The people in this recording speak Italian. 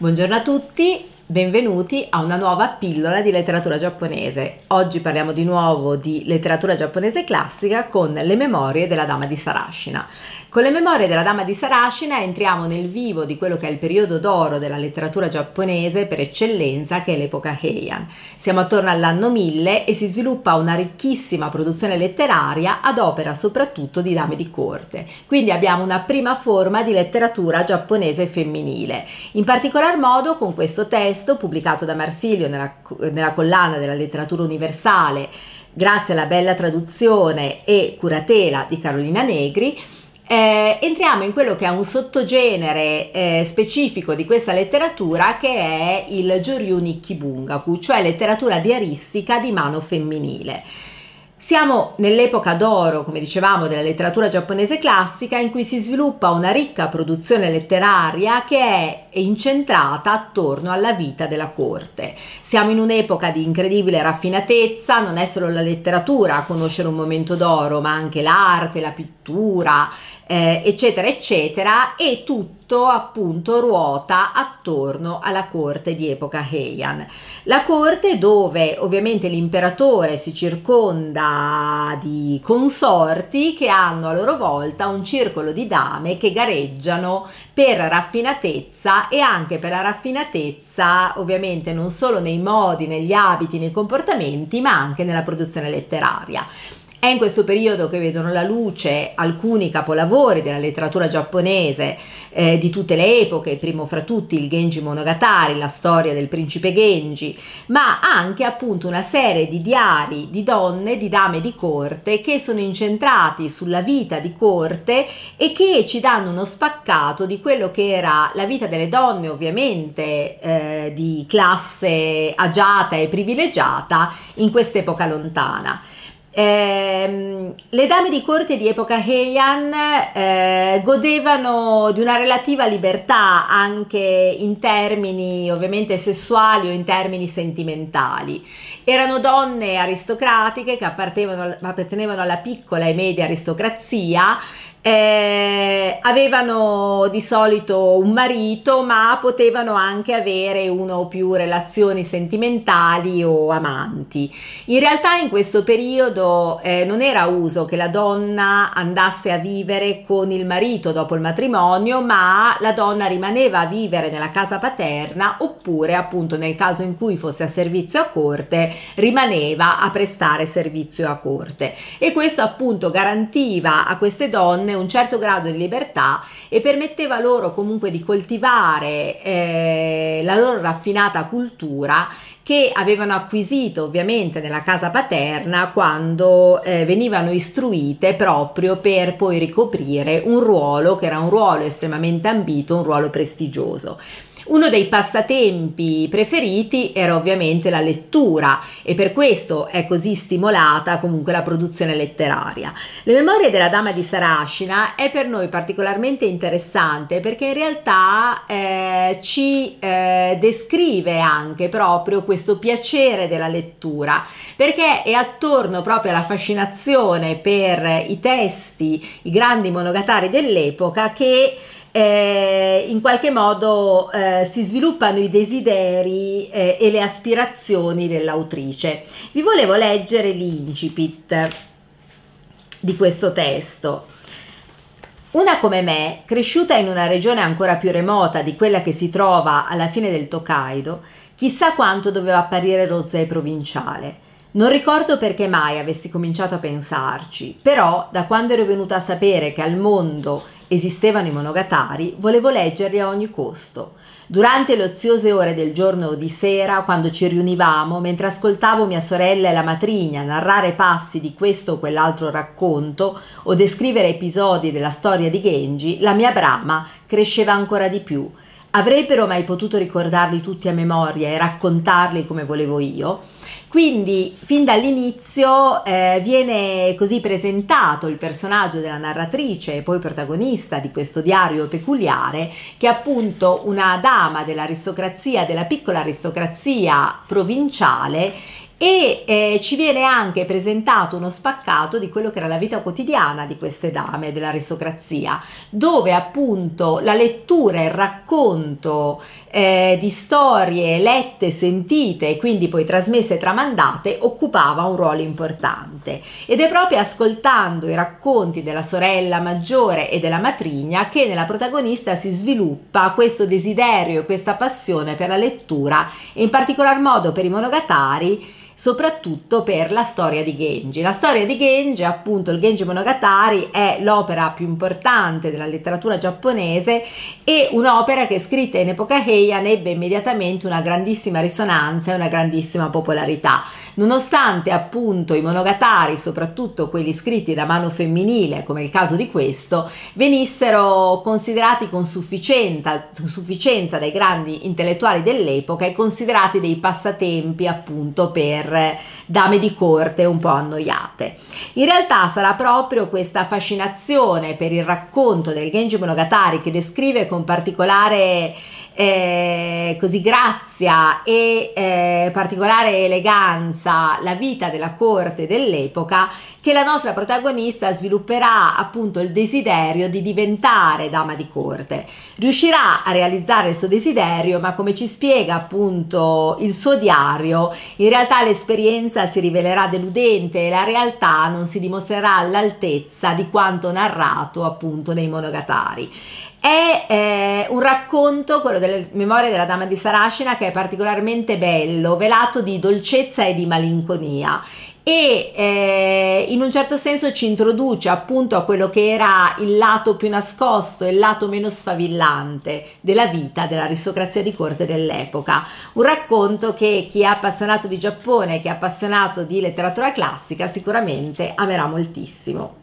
Buongiorno a tutti, benvenuti a una nuova pillola di letteratura giapponese. Oggi parliamo di nuovo di letteratura giapponese classica con le memorie della Dama di Sarashina. Con le memorie della Dama di Sarashina entriamo nel vivo di quello che è il periodo d'oro della letteratura giapponese per eccellenza, che è l'epoca Heian. Siamo attorno all'anno 1000 e si sviluppa una ricchissima produzione letteraria ad opera soprattutto di dame di corte. Quindi abbiamo una prima forma di letteratura giapponese femminile. In particolar modo con questo testo pubblicato da Marsilio nella, nella collana della letteratura universale grazie alla bella traduzione e curatela di Carolina Negri, eh, entriamo in quello che è un sottogenere eh, specifico di questa letteratura che è il Joryuni Kibungaku, cioè letteratura diaristica di mano femminile. Siamo nell'epoca d'oro, come dicevamo, della letteratura giapponese classica in cui si sviluppa una ricca produzione letteraria che è incentrata attorno alla vita della corte. Siamo in un'epoca di incredibile raffinatezza, non è solo la letteratura a conoscere un momento d'oro, ma anche l'arte, la pittura, eh, eccetera, eccetera, e tutto appunto ruota attorno alla corte di epoca Heian. La corte dove ovviamente l'imperatore si circonda di consorti che hanno a loro volta un circolo di dame che gareggiano per raffinatezza e anche per la raffinatezza ovviamente non solo nei modi, negli abiti, nei comportamenti, ma anche nella produzione letteraria. È in questo periodo che vedono la luce alcuni capolavori della letteratura giapponese eh, di tutte le epoche, primo fra tutti il Genji Monogatari, la storia del principe Genji, ma anche appunto una serie di diari di donne, di dame di corte che sono incentrati sulla vita di corte e che ci danno uno spaccato di quello che era la vita delle donne, ovviamente eh, di classe agiata e privilegiata in quest'epoca lontana. Eh, le dame di corte di epoca Heian eh, godevano di una relativa libertà anche in termini ovviamente sessuali o in termini sentimentali. Erano donne aristocratiche che appartenevano alla piccola e media aristocrazia eh, avevano di solito un marito, ma potevano anche avere una o più relazioni sentimentali o amanti. In realtà in questo periodo eh, non era uso che la donna andasse a vivere con il marito dopo il matrimonio, ma la donna rimaneva a vivere nella casa paterna oppure appunto nel caso in cui fosse a servizio a corte rimaneva a prestare servizio a corte e questo appunto garantiva a queste donne donne un certo grado di libertà e permetteva loro comunque di coltivare eh, la loro raffinata cultura che avevano acquisito ovviamente nella casa paterna quando eh, venivano istruite proprio per poi ricoprire un ruolo che era un ruolo estremamente ambito, un ruolo prestigioso. Uno dei passatempi preferiti era ovviamente la lettura e per questo è così stimolata comunque la produzione letteraria. Le memorie della Dama di Sarashina è per noi particolarmente interessante perché in realtà eh, ci eh, descrive anche proprio questo piacere della lettura perché è attorno proprio alla fascinazione per i testi, i grandi monogatari dell'epoca che eh, in qualche modo eh, si sviluppano i desideri eh, e le aspirazioni dell'autrice. Vi volevo leggere l'incipit di questo testo. Una come me, cresciuta in una regione ancora più remota di quella che si trova alla fine del Tokaido, chissà quanto doveva apparire rozza e provinciale. Non ricordo perché mai avessi cominciato a pensarci, però da quando ero venuta a sapere che al mondo esistevano i monogatari, volevo leggerli a ogni costo. Durante le oziose ore del giorno o di sera, quando ci riunivamo, mentre ascoltavo mia sorella e la matrigna narrare passi di questo o quell'altro racconto o descrivere episodi della storia di Genji, la mia brama cresceva ancora di più. Avrebbero mai potuto ricordarli tutti a memoria e raccontarli come volevo io? Quindi fin dall'inizio eh, viene così presentato il personaggio della narratrice e poi protagonista di questo diario peculiare, che è appunto una dama dell'aristocrazia, della piccola aristocrazia provinciale e eh, ci viene anche presentato uno spaccato di quello che era la vita quotidiana di queste dame dell'aristocrazia, dove appunto la lettura e il racconto eh, di storie lette, sentite e quindi poi trasmesse e tramandate occupava un ruolo importante. Ed è proprio ascoltando i racconti della sorella maggiore e della matrigna che nella protagonista si sviluppa questo desiderio e questa passione per la lettura e in particolar modo per i monogatari soprattutto per la storia di Genji. La storia di Genji, appunto il Genji Monogatari, è l'opera più importante della letteratura giapponese e un'opera che scritta in epoca Heian ebbe immediatamente una grandissima risonanza e una grandissima popolarità. Nonostante appunto i monogatari, soprattutto quelli scritti da mano femminile, come il caso di questo, venissero considerati con sufficienza, sufficienza dai grandi intellettuali dell'epoca e considerati dei passatempi appunto per dame di corte un po' annoiate. In realtà sarà proprio questa fascinazione per il racconto del Genji Monogatari che descrive con particolare eh, così grazia e eh, particolare eleganza la vita della corte dell'epoca che la nostra protagonista svilupperà appunto il desiderio di diventare dama di corte. Riuscirà a realizzare il suo desiderio, ma come ci spiega appunto il suo diario, in realtà l'esperienza si rivelerà deludente e la realtà non si dimostrerà all'altezza di quanto narrato appunto nei monogatari. È eh, un racconto, quello delle memorie della Dama di Saracina, che è particolarmente bello, velato di dolcezza e di malinconia e eh, in un certo senso ci introduce appunto a quello che era il lato più nascosto e il lato meno sfavillante della vita dell'aristocrazia di corte dell'epoca. Un racconto che chi è appassionato di Giappone, che è appassionato di letteratura classica, sicuramente amerà moltissimo.